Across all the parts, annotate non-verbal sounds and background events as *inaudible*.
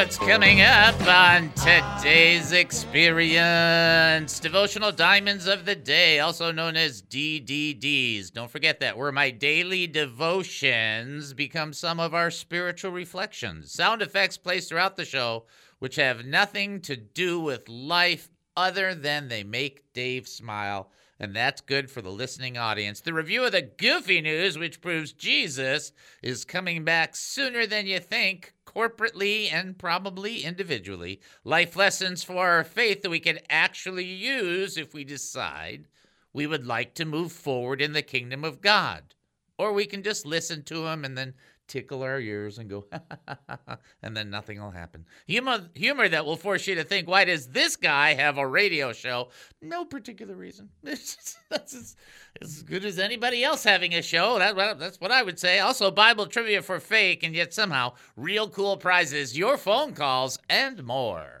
what's coming up on today's experience Devotional Diamonds of the Day, also known as DDDs. Don't forget that, where my daily devotions become some of our spiritual reflections. Sound effects placed throughout the show, which have nothing to do with life other than they make Dave smile. And that's good for the listening audience. The review of the goofy news, which proves Jesus is coming back sooner than you think, corporately and probably individually. Life lessons for our faith that we can actually use if we decide we would like to move forward in the kingdom of God. Or we can just listen to him and then tickle our ears and go, *laughs* and then nothing will happen. Humor, humor that will force you to think, why does this guy have a radio show? No particular reason. *laughs* That's as, as good as anybody else having a show. That, that's what I would say. Also, Bible trivia for fake, and yet somehow real cool prizes, your phone calls, and more.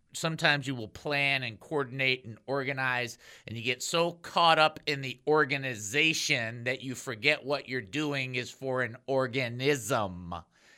sometimes you will plan and coordinate and organize and you get so caught up in the organization that you forget what you're doing is for an organism.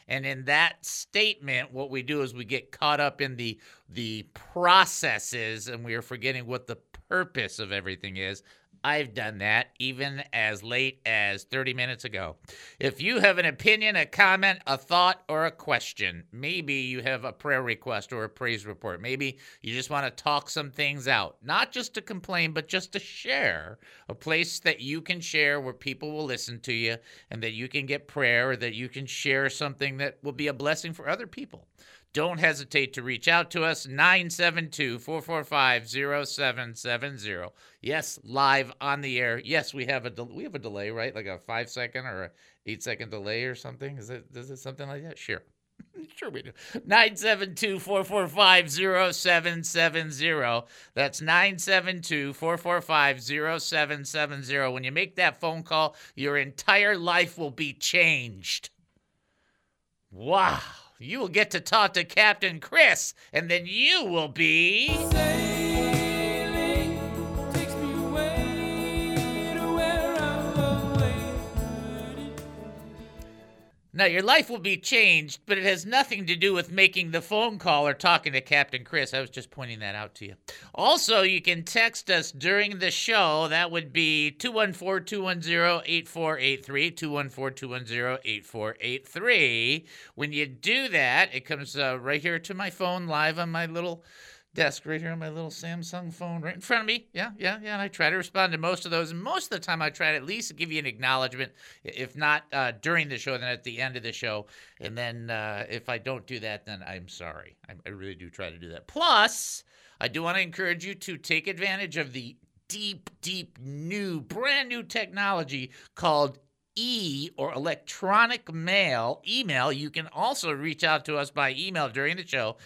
And in that statement, what we do is we get caught up in the the processes and we are forgetting what the purpose of everything is. I've done that even as late as 30 minutes ago. If you have an opinion, a comment, a thought, or a question, maybe you have a prayer request or a praise report. Maybe you just want to talk some things out, not just to complain, but just to share a place that you can share where people will listen to you and that you can get prayer or that you can share something that will be a blessing for other people. Don't hesitate to reach out to us 972 445 0770. Yes, live on the air. Yes, we have a del- we have a delay, right? Like a 5 second or a 8 second delay or something. Is it is it something like that? Sure. *laughs* Sure we do. 972 445 0770. That's 972 445 0770. When you make that phone call, your entire life will be changed. Wow. You will get to talk to Captain Chris, and then you will be. Now, your life will be changed, but it has nothing to do with making the phone call or talking to Captain Chris. I was just pointing that out to you. Also, you can text us during the show. That would be 214 210 8483. 214 210 8483. When you do that, it comes uh, right here to my phone live on my little desk right here on my little Samsung phone right in front of me. Yeah, yeah, yeah. And I try to respond to most of those. And most of the time, I try to at least give you an acknowledgement. If not uh, during the show, then at the end of the show. And then uh, if I don't do that, then I'm sorry. I, I really do try to do that. Plus, I do want to encourage you to take advantage of the deep, deep new, brand new technology called e or electronic mail email you can also reach out to us by email during the show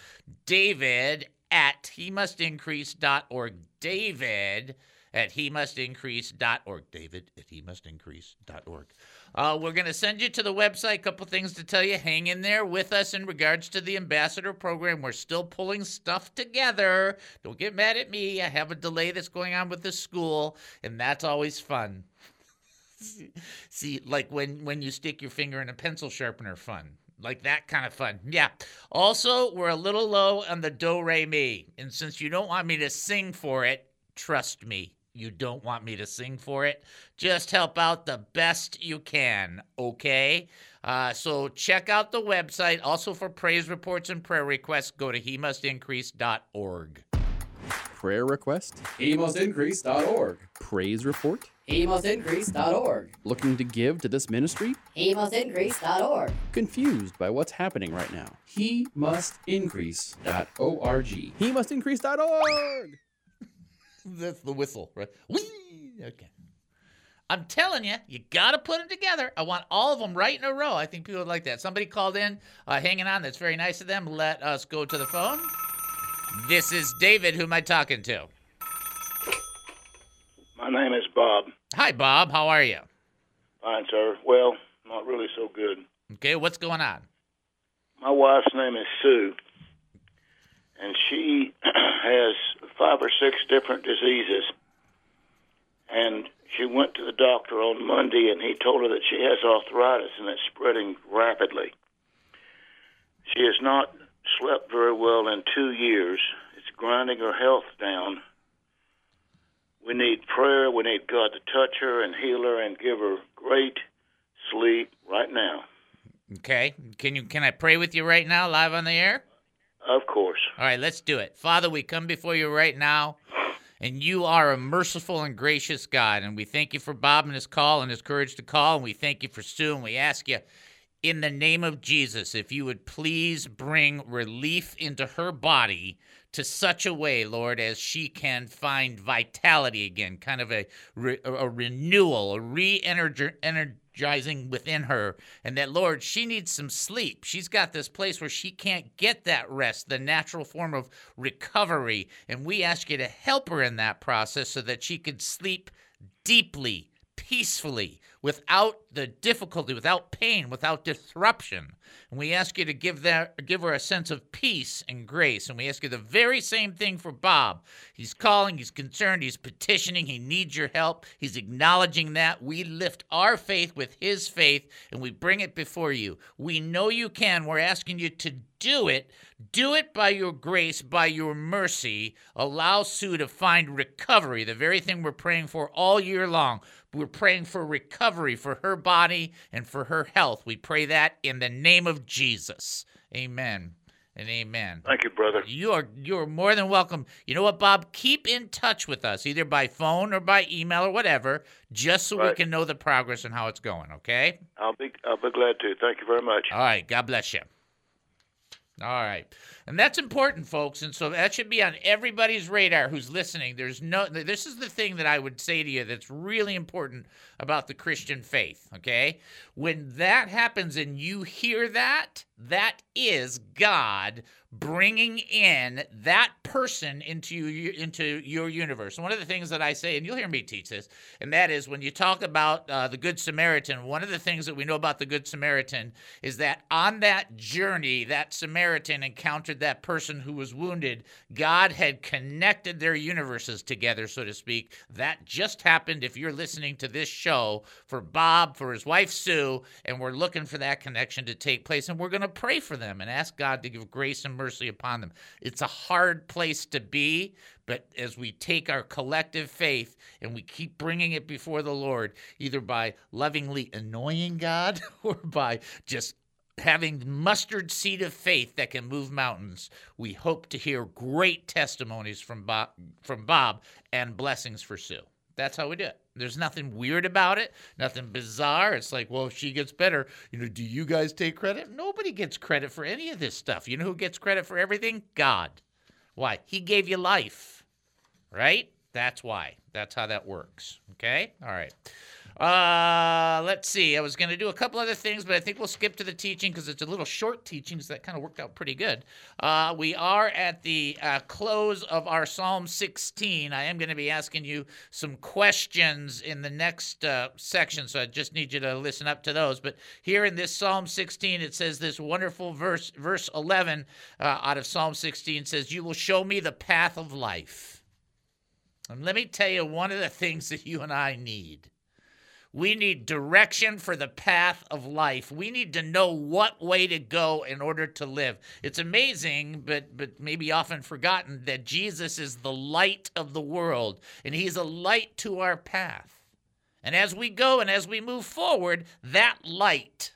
david at he must increase.org david at he must increase.org david at he must increase.org uh, we're going to send you to the website. A couple things to tell you. Hang in there with us in regards to the ambassador program. We're still pulling stuff together. Don't get mad at me. I have a delay that's going on with the school and that's always fun. *laughs* See, like when when you stick your finger in a pencil sharpener, fun. Like that kind of fun. Yeah. Also, we're a little low on the do re mi, and since you don't want me to sing for it, trust me, you don't want me to sing for it. Just help out the best you can, okay? Uh, so check out the website. Also for praise reports and prayer requests, go to he must increase.org. Prayer request? HeMustIncrease.org. Praise report? HeMustIncrease.org. Looking to give to this ministry? HeMustIncrease.org. Confused by what's happening right now? HeMustIncrease.org. HeMustIncrease.org. *laughs* That's the whistle, right? Whee! Okay. I'm telling you, you got to put them together. I want all of them right in a row. I think people would like that. Somebody called in, uh, hanging on. That's very nice of them. Let us go to the phone. This is David. Who am I talking to? My name is Bob. Hi, Bob. How are you? Fine, sir. Well, not really so good. Okay, what's going on? My wife's name is Sue, and she *clears throat* has five or six different diseases. And she went to the doctor on Monday, and he told her that she has arthritis and it's spreading rapidly. She has not slept very well in two years. It's grinding her health down. We need prayer. We need God to touch her and heal her and give her great sleep right now. Okay, can you can I pray with you right now, live on the air? Of course. All right, let's do it. Father, we come before you right now, and you are a merciful and gracious God. And we thank you for Bob and his call and his courage to call. And we thank you for Sue. And we ask you, in the name of Jesus, if you would please bring relief into her body to such a way, Lord, as she can find vitality again, kind of a, a renewal, a re energizing within her. And that, Lord, she needs some sleep. She's got this place where she can't get that rest, the natural form of recovery. And we ask you to help her in that process so that she could sleep deeply, peacefully, without the difficulty, without pain, without disruption. And we ask you to give that give her a sense of peace and grace. And we ask you the very same thing for Bob. He's calling, he's concerned, he's petitioning, he needs your help. He's acknowledging that. We lift our faith with his faith and we bring it before you. We know you can. We're asking you to do it. Do it by your grace, by your mercy. Allow Sue to find recovery, the very thing we're praying for all year long. We're praying for recovery for her body and for her health. We pray that in the name of Jesus. Amen and amen. Thank you, brother. You are you're more than welcome. You know what, Bob? Keep in touch with us, either by phone or by email or whatever, just so we can know the progress and how it's going. Okay. I'll be I'll be glad to. Thank you very much. All right. God bless you. All right. And that's important, folks. And so that should be on everybody's radar who's listening. There's no, this is the thing that I would say to you that's really important about the Christian faith, okay? When that happens and you hear that, that is God bringing in that person into your, into your universe. One of the things that I say, and you'll hear me teach this, and that is when you talk about uh, the Good Samaritan, one of the things that we know about the Good Samaritan is that on that journey, that Samaritan encountered that person who was wounded. God had connected their universes together, so to speak. That just happened if you're listening to this show for Bob, for his wife Sue, and we're looking for that connection to take place. And we're going to pray for them and ask God to give grace and mercy upon them. It's a hard place to be, but as we take our collective faith and we keep bringing it before the Lord, either by lovingly annoying God *laughs* or by just having mustard seed of faith that can move mountains, we hope to hear great testimonies from Bob, from Bob and blessings for Sue. That's how we do it. There's nothing weird about it, nothing bizarre. It's like, well, if she gets better, you know, do you guys take credit? Nobody gets credit for any of this stuff. You know who gets credit for everything? God. Why? He gave you life, right? That's why. That's how that works. Okay? All right. Uh, let's see. I was going to do a couple other things, but I think we'll skip to the teaching because it's a little short teaching, so that kind of worked out pretty good. Uh, we are at the uh, close of our Psalm 16. I am going to be asking you some questions in the next uh, section, so I just need you to listen up to those. But here in this Psalm 16, it says this wonderful verse, verse 11 uh, out of Psalm 16 says, You will show me the path of life. And let me tell you one of the things that you and I need We need direction for the path of life. We need to know what way to go in order to live. It's amazing, but but maybe often forgotten that Jesus is the light of the world and he's a light to our path. And as we go and as we move forward, that light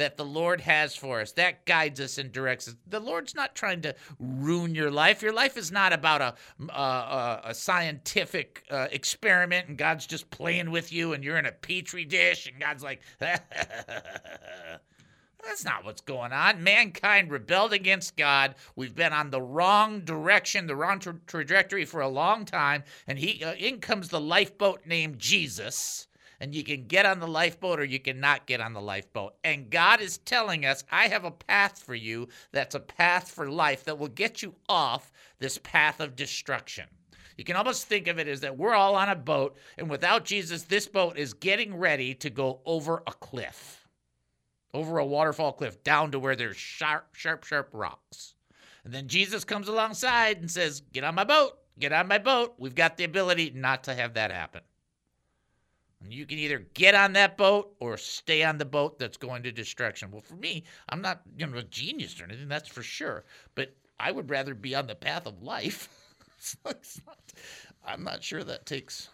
that the Lord has for us. That guides us and directs us. The Lord's not trying to ruin your life. Your life is not about a a, a, scientific uh, experiment, and God's just playing with you, and you're in a petri dish, and God's like. *laughs* That's not what's going on. Mankind rebelled against God. We've been on the wrong direction, the wrong tra- trajectory for a long time. And he, uh, in comes the lifeboat named Jesus and you can get on the lifeboat or you cannot get on the lifeboat. And God is telling us, I have a path for you that's a path for life that will get you off this path of destruction. You can almost think of it as that we're all on a boat, and without Jesus, this boat is getting ready to go over a cliff, over a waterfall cliff, down to where there's sharp, sharp, sharp rocks. And then Jesus comes alongside and says, Get on my boat, get on my boat. We've got the ability not to have that happen. And you can either get on that boat or stay on the boat that's going to destruction. Well, for me, I'm not you know a genius or anything, that's for sure. But I would rather be on the path of life. *laughs* Not- I'm not sure that takes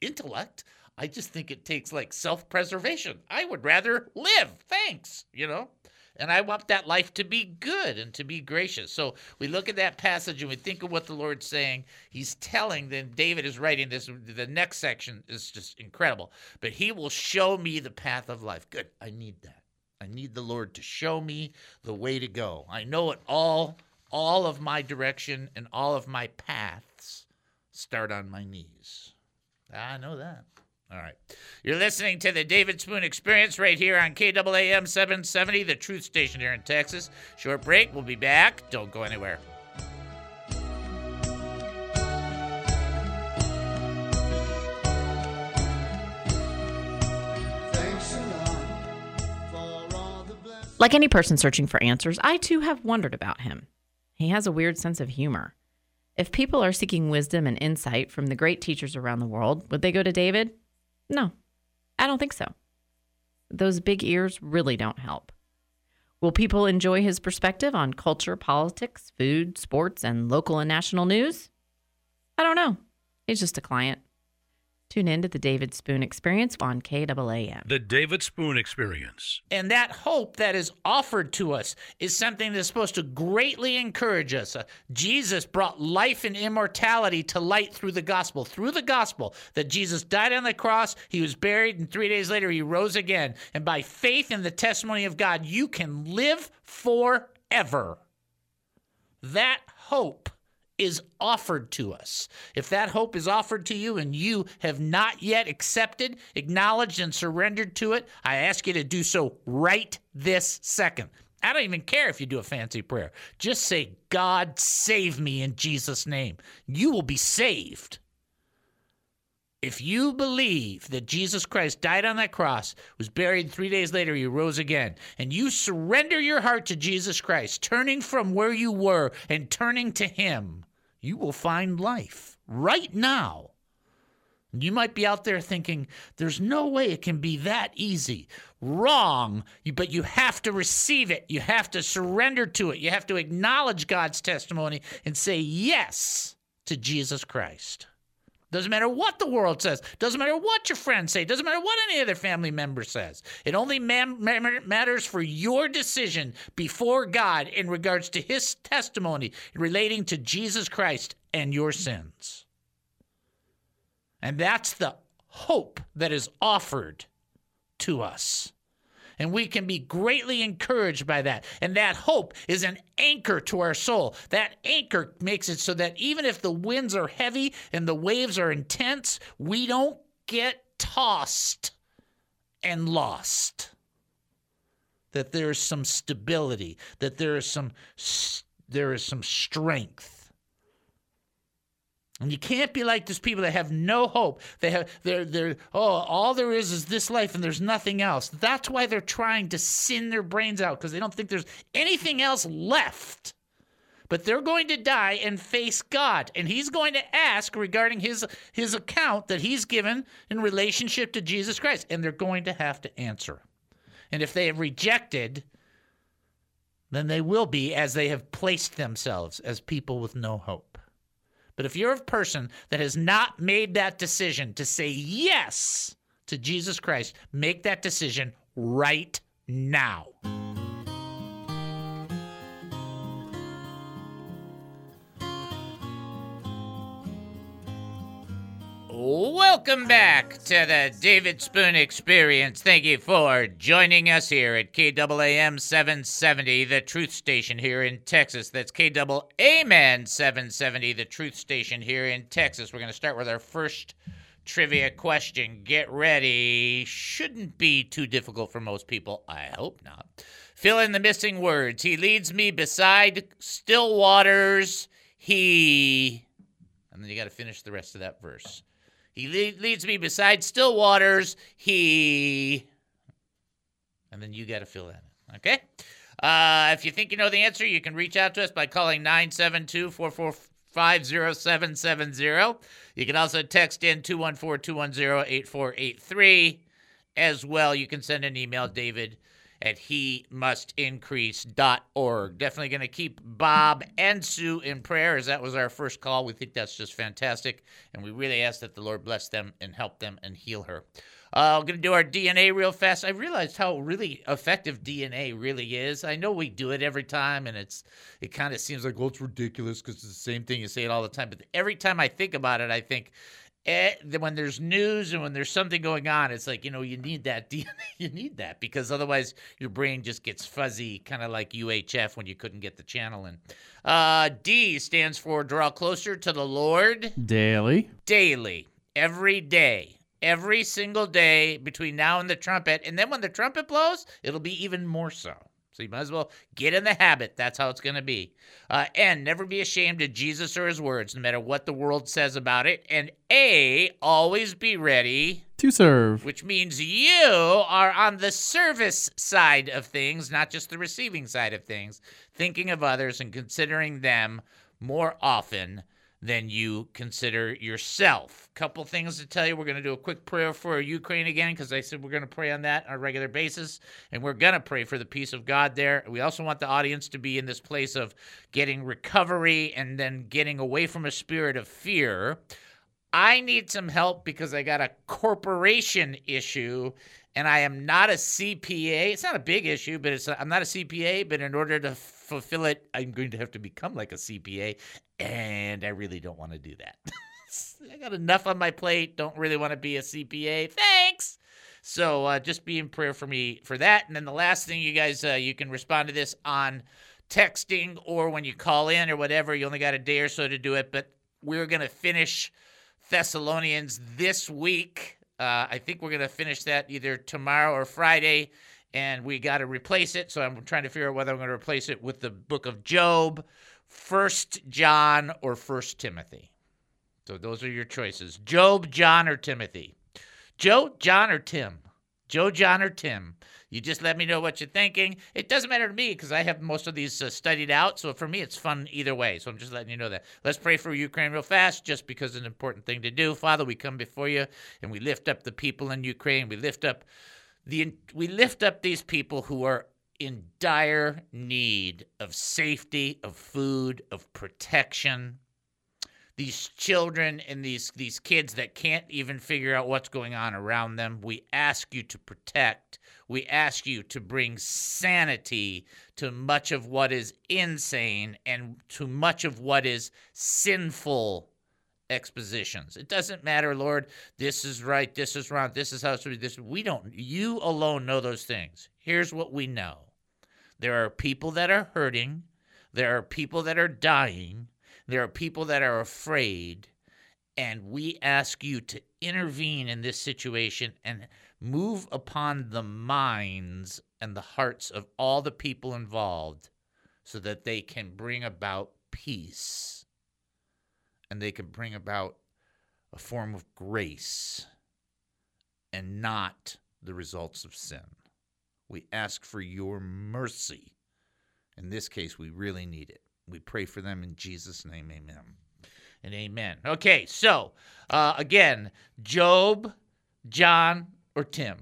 intellect. I just think it takes like self-preservation. I would rather live. Thanks, you know. And I want that life to be good and to be gracious. So we look at that passage and we think of what the Lord's saying. He's telling, then David is writing this. The next section is just incredible. But he will show me the path of life. Good. I need that. I need the Lord to show me the way to go. I know it all, all of my direction and all of my paths start on my knees. I know that. All right. You're listening to the David Spoon Experience right here on KAAM 770, the truth station here in Texas. Short break. We'll be back. Don't go anywhere. Thanks a lot for all the blessings. Like any person searching for answers, I too have wondered about him. He has a weird sense of humor. If people are seeking wisdom and insight from the great teachers around the world, would they go to David? No, I don't think so. Those big ears really don't help. Will people enjoy his perspective on culture, politics, food, sports, and local and national news? I don't know. He's just a client. Tune in to the David Spoon Experience on KAAM. The David Spoon Experience. And that hope that is offered to us is something that's supposed to greatly encourage us. Uh, Jesus brought life and immortality to light through the gospel. Through the gospel, that Jesus died on the cross, he was buried, and three days later he rose again. And by faith in the testimony of God, you can live forever. That hope is offered to us. If that hope is offered to you and you have not yet accepted, acknowledged, and surrendered to it, I ask you to do so right this second. I don't even care if you do a fancy prayer. Just say, God, save me in Jesus' name. You will be saved. If you believe that Jesus Christ died on that cross, was buried, three days later, he rose again, and you surrender your heart to Jesus Christ, turning from where you were and turning to him, you will find life right now. You might be out there thinking, there's no way it can be that easy. Wrong, but you have to receive it. You have to surrender to it. You have to acknowledge God's testimony and say yes to Jesus Christ. Doesn't matter what the world says. Doesn't matter what your friends say. Doesn't matter what any other family member says. It only matters for your decision before God in regards to his testimony relating to Jesus Christ and your sins. And that's the hope that is offered to us. And we can be greatly encouraged by that. And that hope is an anchor to our soul. That anchor makes it so that even if the winds are heavy and the waves are intense, we don't get tossed and lost. That there is some stability, that there is some there is some strength. And you can't be like those people that have no hope. They have they're they're oh all there is is this life and there's nothing else. That's why they're trying to sin their brains out because they don't think there's anything else left. but they're going to die and face God. And he's going to ask regarding his his account that he's given in relationship to Jesus Christ. And they're going to have to answer. And if they have rejected, then they will be as they have placed themselves as people with no hope. But if you're a person that has not made that decision to say yes to Jesus Christ, make that decision right now. Welcome back to the David Spoon Experience. Thank you for joining us here at KAAM 770, the truth station here in Texas. That's KAAM 770, the truth station here in Texas. We're going to start with our first trivia question. Get ready. Shouldn't be too difficult for most people. I hope not. Fill in the missing words. He leads me beside still waters. He. And then you got to finish the rest of that verse. He le- leads me beside still waters. He. And then you got to fill that in. Okay? Uh, if you think you know the answer, you can reach out to us by calling 972 445 0770. You can also text in 214 210 8483. As well, you can send an email, David at he must increase.org. Definitely going to keep Bob and Sue in prayer as that was our first call. We think that's just fantastic. And we really ask that the Lord bless them and help them and heal her. Uh, we're going to do our DNA real fast. I realized how really effective DNA really is. I know we do it every time, and it's it kind of seems like, well, it's ridiculous because it's the same thing. You say it all the time. But every time I think about it, I think, eh, when there's news and when there's something going on, it's like you know you need that *laughs* DNA, you need that because otherwise your brain just gets fuzzy, kind of like UHF when you couldn't get the channel in. Uh, D stands for draw closer to the Lord Daily. daily, every day, every single day between now and the trumpet, and then when the trumpet blows, it'll be even more so. So you might as well get in the habit. That's how it's going to be. Uh, and never be ashamed of Jesus or his words, no matter what the world says about it. And A, always be ready, To serve. which means you are on the service side of things, not just the receiving side of things, thinking of others and considering them more often than you consider yourself. Couple things to tell you. We're going to do a quick prayer for Ukraine again because I said we're going to pray on that on a regular basis, and we're going to pray for the peace of God there. We also want the audience to be in this place of getting recovery and then getting away from a spirit of fear. I need some help because I got a corporation issue and I am not a CPA. It's not a big issue, but it's I'm not a CPA, but in order to fulfill it, I'm going to have to become like a CPA, and I really don't want to do that. *laughs* I got enough on my plate. Don't really want to be a CPA. Thanks. So uh, just be in prayer for me for that. And then the last thing, you guys, uh, you can respond to this on texting or when you call in or whatever. You only got a day or so to do it, but we're going to finish Thessalonians this week. Uh, I think we're going to finish that either tomorrow or Friday, and we got to replace it. So I'm trying to figure out whether I'm going to replace it with the book of Job, First John, or First Timothy. So those are your choices: Job, John, or Timothy. Joe, John, or Tim. Joe, John, or Tim. You just let me know what you're thinking. It doesn't matter to me because I have most of these uh, studied out. So for me, it's fun either way. So I'm just letting you know that. Let's pray for Ukraine real fast, just because it's an important thing to do. Father, we come before you and we lift up the people in Ukraine. We lift up the we lift up these people who are in dire need of safety, of food, of protection. These children and these these kids that can't even figure out what's going on around them we ask you to protect. We ask you to bring sanity to much of what is insane and to much of what is sinful expositions. It doesn't matter lord this is right this is wrong this is how it should be this we don't you alone know those things. Here's what we know there are people that are hurting. There are people that are dying. There are people that are afraid, and we ask you to intervene in this situation and move upon the minds and the hearts of all the people involved so that they can bring about peace. And they can bring about a form of grace and not the results of sin. We ask for your mercy. In this case, we really need it. We pray for them in Jesus' name. Amen. And amen. Okay, so uh, again, Job, John, or Tim.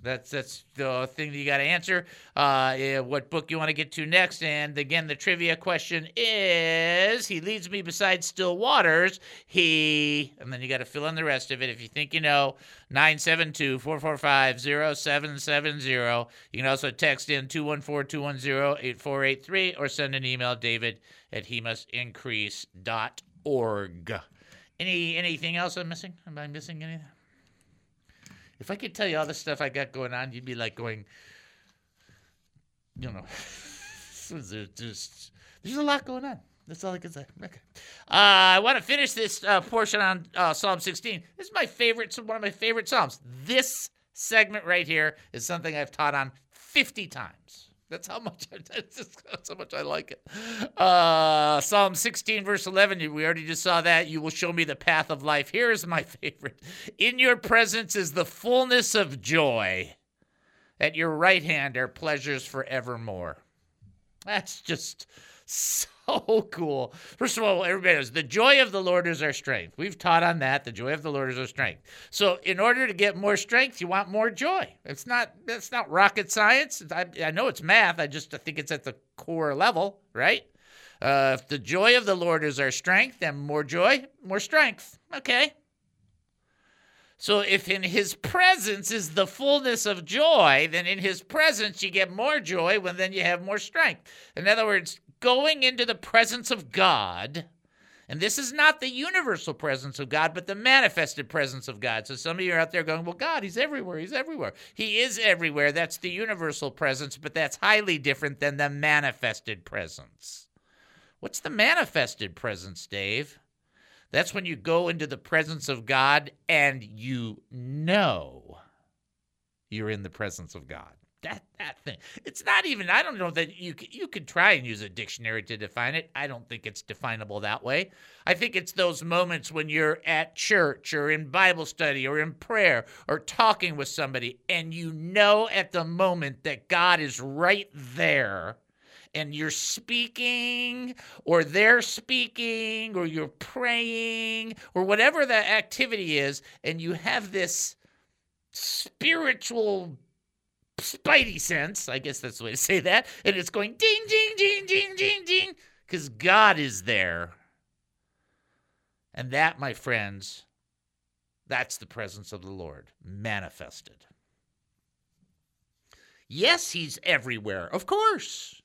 That's that's the thing that you got to answer. Uh, what book you want to get to next? And again, the trivia question is: He leads me beside still waters. He, and then you got to fill in the rest of it. If you think you know, 972-445-0770. You can also text in 214-210-8483 or send an email, David at he must increase.org. Any anything else I'm missing? Am I missing anything? If I could tell you all the stuff I got going on, you'd be like going, you know, *laughs* there's just there's a lot going on. That's all I can say. Okay. Uh, I want to finish this uh, portion on uh, Psalm 16. This is my favorite, one of my favorite psalms. This segment right here is something I've taught on 50 times. That's how much I, *laughs* that's just, that's how much I like it. Uh, Psalm 16, verse 11. We already just saw that. You will show me the path of life. Here is my *laughs* favorite. In your presence is the fullness of joy. At your right hand are pleasures forevermore. That's just so *laughs* cool. First of all, everybody knows the joy of the Lord is our strength. We've taught on that. The joy of the Lord is our strength. So, in order to get more strength, you want more joy. It's not that's not rocket science. I, I know it's math. I just I think it's at the core level, right? Uh, if the joy of the Lord is our strength, then more joy, more strength. Okay. So if in his presence is the fullness of joy, then in his presence you get more joy when then you have more strength. In other words, going into the presence of God, and this is not the universal presence of God, but the manifested presence of God. So some of you are out there going, well, God, he's everywhere. He's everywhere. He is everywhere. That's the universal presence, but that's highly different than the manifested presence. What's the manifested presence, Dave? That's when you go into the presence of God and you know you're in the presence of God. That that thing. It's not even. I don't know that you you could try and use a dictionary to define it. I don't think it's definable that way. I think it's those moments when you're at church or in Bible study or in prayer or talking with somebody and you know at the moment that God is right there and you're speaking or they're speaking or you're praying or whatever the activity is and you have this spiritual spidey sense i guess that's the way to say that and it's going ding ding ding ding ding ding because god is there. And that my friends that's the presence of the lord manifested. Yes he's everywhere of course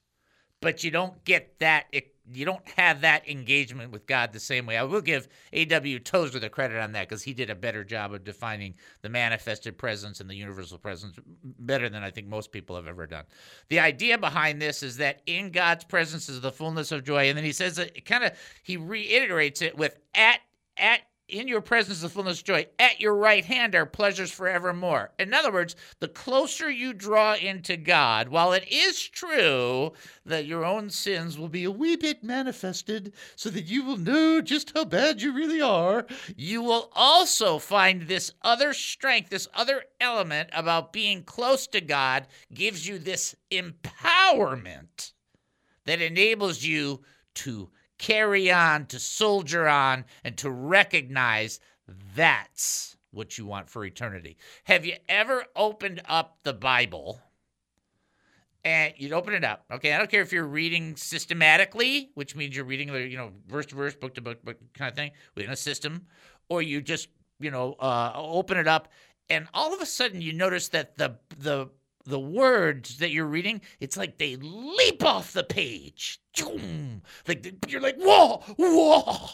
but you don't get that you don't have that engagement with God the same way. I will give A.W. Tozer the credit on that because he did a better job of defining the manifested presence and the universal presence better than I think most people have ever done. The idea behind this is that in God's presence is the fullness of joy, and then he says it kind of he reiterates it with at at in your presence the fullness of joy. At your right hand are pleasures forevermore. In other words, the closer you draw into God, while it is true that your own sins will be a wee bit manifested so that you will know just how bad you really are, you will also find this other strength, this other element about being close to God gives you this empowerment that enables you to carry on, to soldier on, and to recognize that's what you want for eternity. Have you ever opened up the Bible? And you'd open it up. Okay, I don't care if you're reading systematically, which means you're reading, you know, verse to verse, book to book, book kind of thing within a system, or you just, you know, uh, open it up, and all of a sudden you notice that the the the words that you're reading, it's like they leap off the page. Like you're like, whoa, whoa.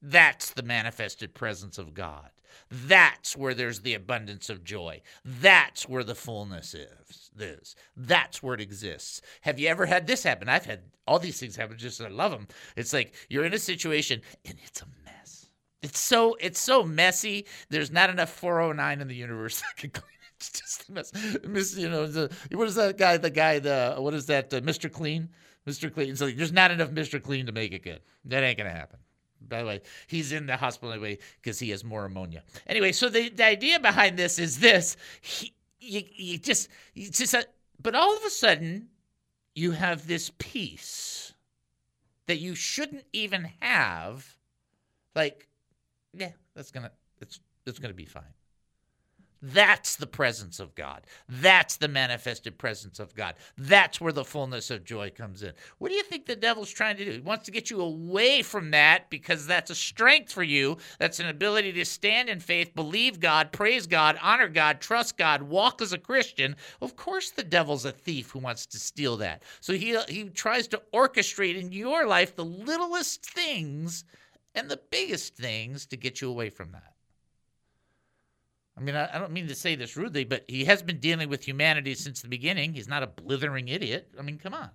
That's the manifested presence of God. That's where there's the abundance of joy. That's where the fullness is. This. That's where it exists. Have you ever had this happen? I've had all these things happen. Just I love them. It's like you're in a situation and it's a mess. It's so it's so messy. There's not enough 409 in the universe *laughs* that can clean *laughs* just a mess. Miss, you know, the, what is that guy? The guy, the what is that? Uh, Mr. Clean, Mr. Clean. So there's not enough Mr. Clean to make it good. That ain't gonna happen. By the way, he's in the hospital anyway because he has more ammonia. Anyway, so the, the idea behind this is this: he, you, you just, you just, uh, but all of a sudden, you have this peace that you shouldn't even have, like, yeah, that's gonna it's it's gonna be fine. That's the presence of God. That's the manifested presence of God. That's where the fullness of joy comes in. What do you think the devil's trying to do? He wants to get you away from that because that's a strength for you. That's an ability to stand in faith, believe God, praise God, honor God, trust God, walk as a Christian. Of course, the devil's a thief who wants to steal that. So he, he tries to orchestrate in your life the littlest things and the biggest things to get you away from that. I mean, I, I don't mean to say this rudely, but he has been dealing with humanity since the beginning. He's not a blithering idiot. I mean, come on.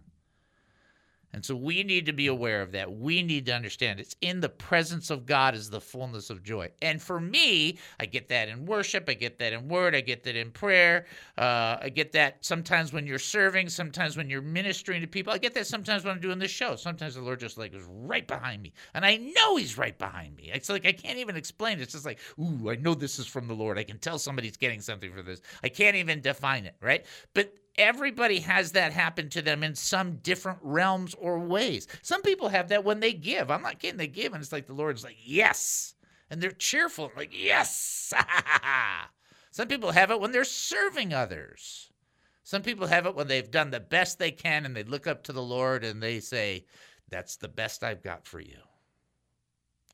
And so we need to be aware of that. We need to understand it's in the presence of God is the fullness of joy. And for me, I get that in worship, I get that in word, I get that in prayer, uh, I get that sometimes when you're serving, sometimes when you're ministering to people. I get that sometimes when I'm doing this show. Sometimes the Lord just like is right behind me, and I know He's right behind me. It's like I can't even explain it. It's just like, ooh, I know this is from the Lord. I can tell somebody's getting something for this. I can't even define it, right? But everybody has that happen to them in some different realms or ways. Some people have that when they give. I'm not kidding. They give, and it's like the Lord's like, yes. And they're cheerful. I'm like, yes. *laughs* some people have it when they're serving others. Some people have it when they've done the best they can and they look up to the Lord and they say, that's the best I've got for you.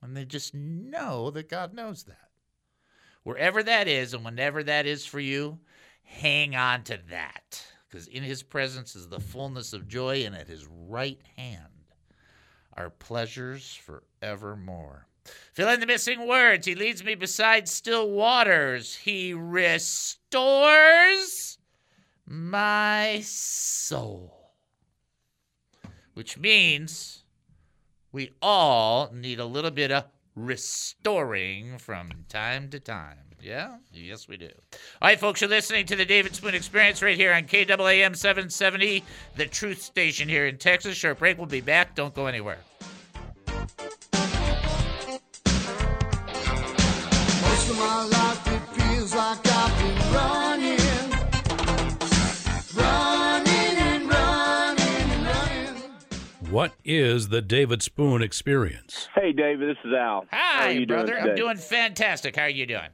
And they just know that God knows that. Wherever that is and whenever that is for you, hang on to that because in his presence is the fullness of joy and at his right hand are pleasures forevermore. Fill in the missing words. He leads me beside still waters. He restores my soul. Which means we all need a little bit of restoring from time to time yeah? Yes, we do. All right, folks, you're listening to the David Spoon Experience right here on KAAM 770, the truth station here in Texas. Short break. We'll be back. Don't go anywhere. Most of my life it feels like I've been running, running and running and running. What is the David Spoon Experience? Hey, David, this is Al. How are Hi, you doing brother. I'm doing fantastic. How are you doing?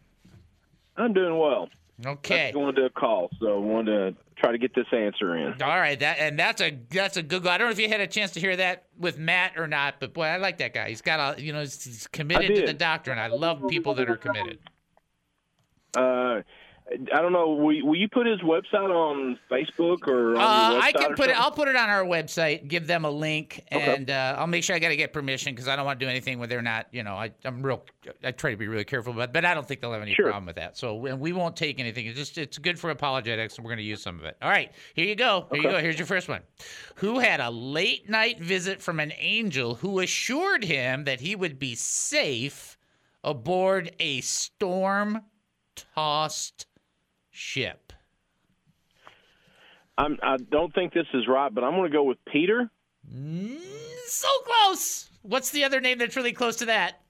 I'm doing well. Okay. I just wanted to call, so I wanted to try to get this answer in. All right, that and that's a that's a good go. I don't know if you had a chance to hear that with Matt or not, but boy, I like that guy. He's got a you know he's, he's committed to the doctrine. I love people that are committed. Uh, I don't know. Will, will you put his website on Facebook or on Uh, I can put it. I'll put it on our website. Give them a link, Okay. and uh, I'll make sure I got to get permission because I don't want to do anything where they're not. You know, I, I'm real. I try to be really careful, but but I don't think they'll have any Sure. problem with that. So and we won't take anything. It's just it's good for apologetics, and we're going to use some of it. All right, here you go. Here you go. Here's your first one. Who had a late night visit from an angel who assured him that he would be safe aboard a storm tossed ship? I'm, I don't think this is right, but I'm going to go with Peter. Mm, so close. What's the other name that's really close to that?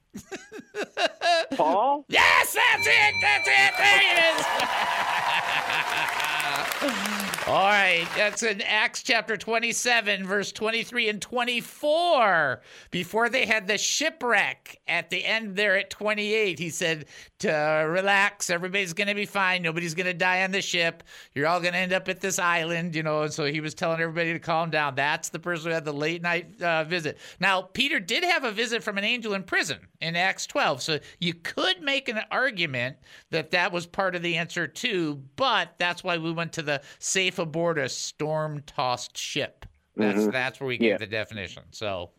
Paul? *laughs* Yes, that's it. That's it. There it is. *laughs* All right, that's in Acts chapter 27, verse 23 and 24. Before they had the shipwreck at the end there at 28, he said to relax, everybody's going to be fine. Nobody's going to die on the ship. You're all going to end up at this island, you know. And so he was telling everybody to calm down. That's the person who had the late night uh, visit. Now, Peter did have a visit from an angel in prison in Acts 12. So you could make an argument that that was part of the answer too, but that's why we went to the safe aboard a storm tossed ship. That's that's where we get Yeah. the definition. So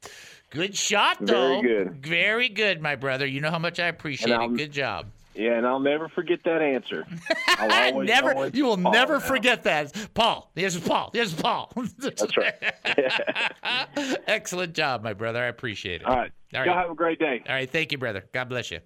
good shot though. Very good. Very good, my brother. You know how much I appreciate it. Good job. Yeah, and I'll never forget that answer. *laughs* I'll I always never you will Paul never now. forget that. Paul. Here's Paul. Here's Paul. *laughs* That's right. *laughs* Excellent job, my brother. I appreciate it. All right. All Y'all right. have a great day. All right. Thank you, brother. God bless you.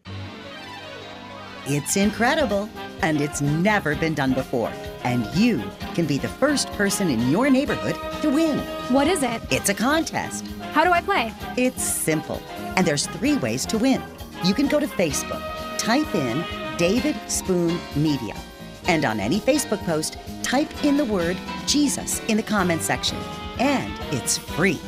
It's incredible, and it's never been done before. And you can be the first person in your neighborhood to win. What is it? It's a contest. How do I play? It's simple, and there's three ways to win. You can go to Facebook, type in David Spoon Media, and on any Facebook post, type in the word Jesus in the comment section, and it's free.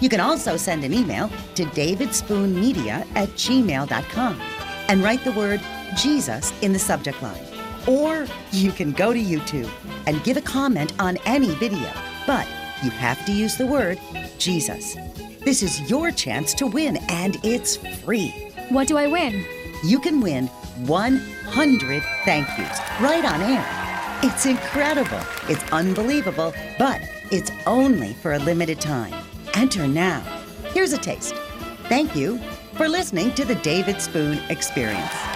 You can also send an email to davidspoonmedia at gmail.com and write the word Jesus in the subject line. Or you can go to YouTube and give a comment on any video, but you have to use the word Jesus. This is your chance to win, and it's free. What do I win? You can win 100 thank yous right on air. It's incredible. It's unbelievable, but it's only for a limited time. Enter now. Here's a taste. Thank you for listening to the David Spoon Experience.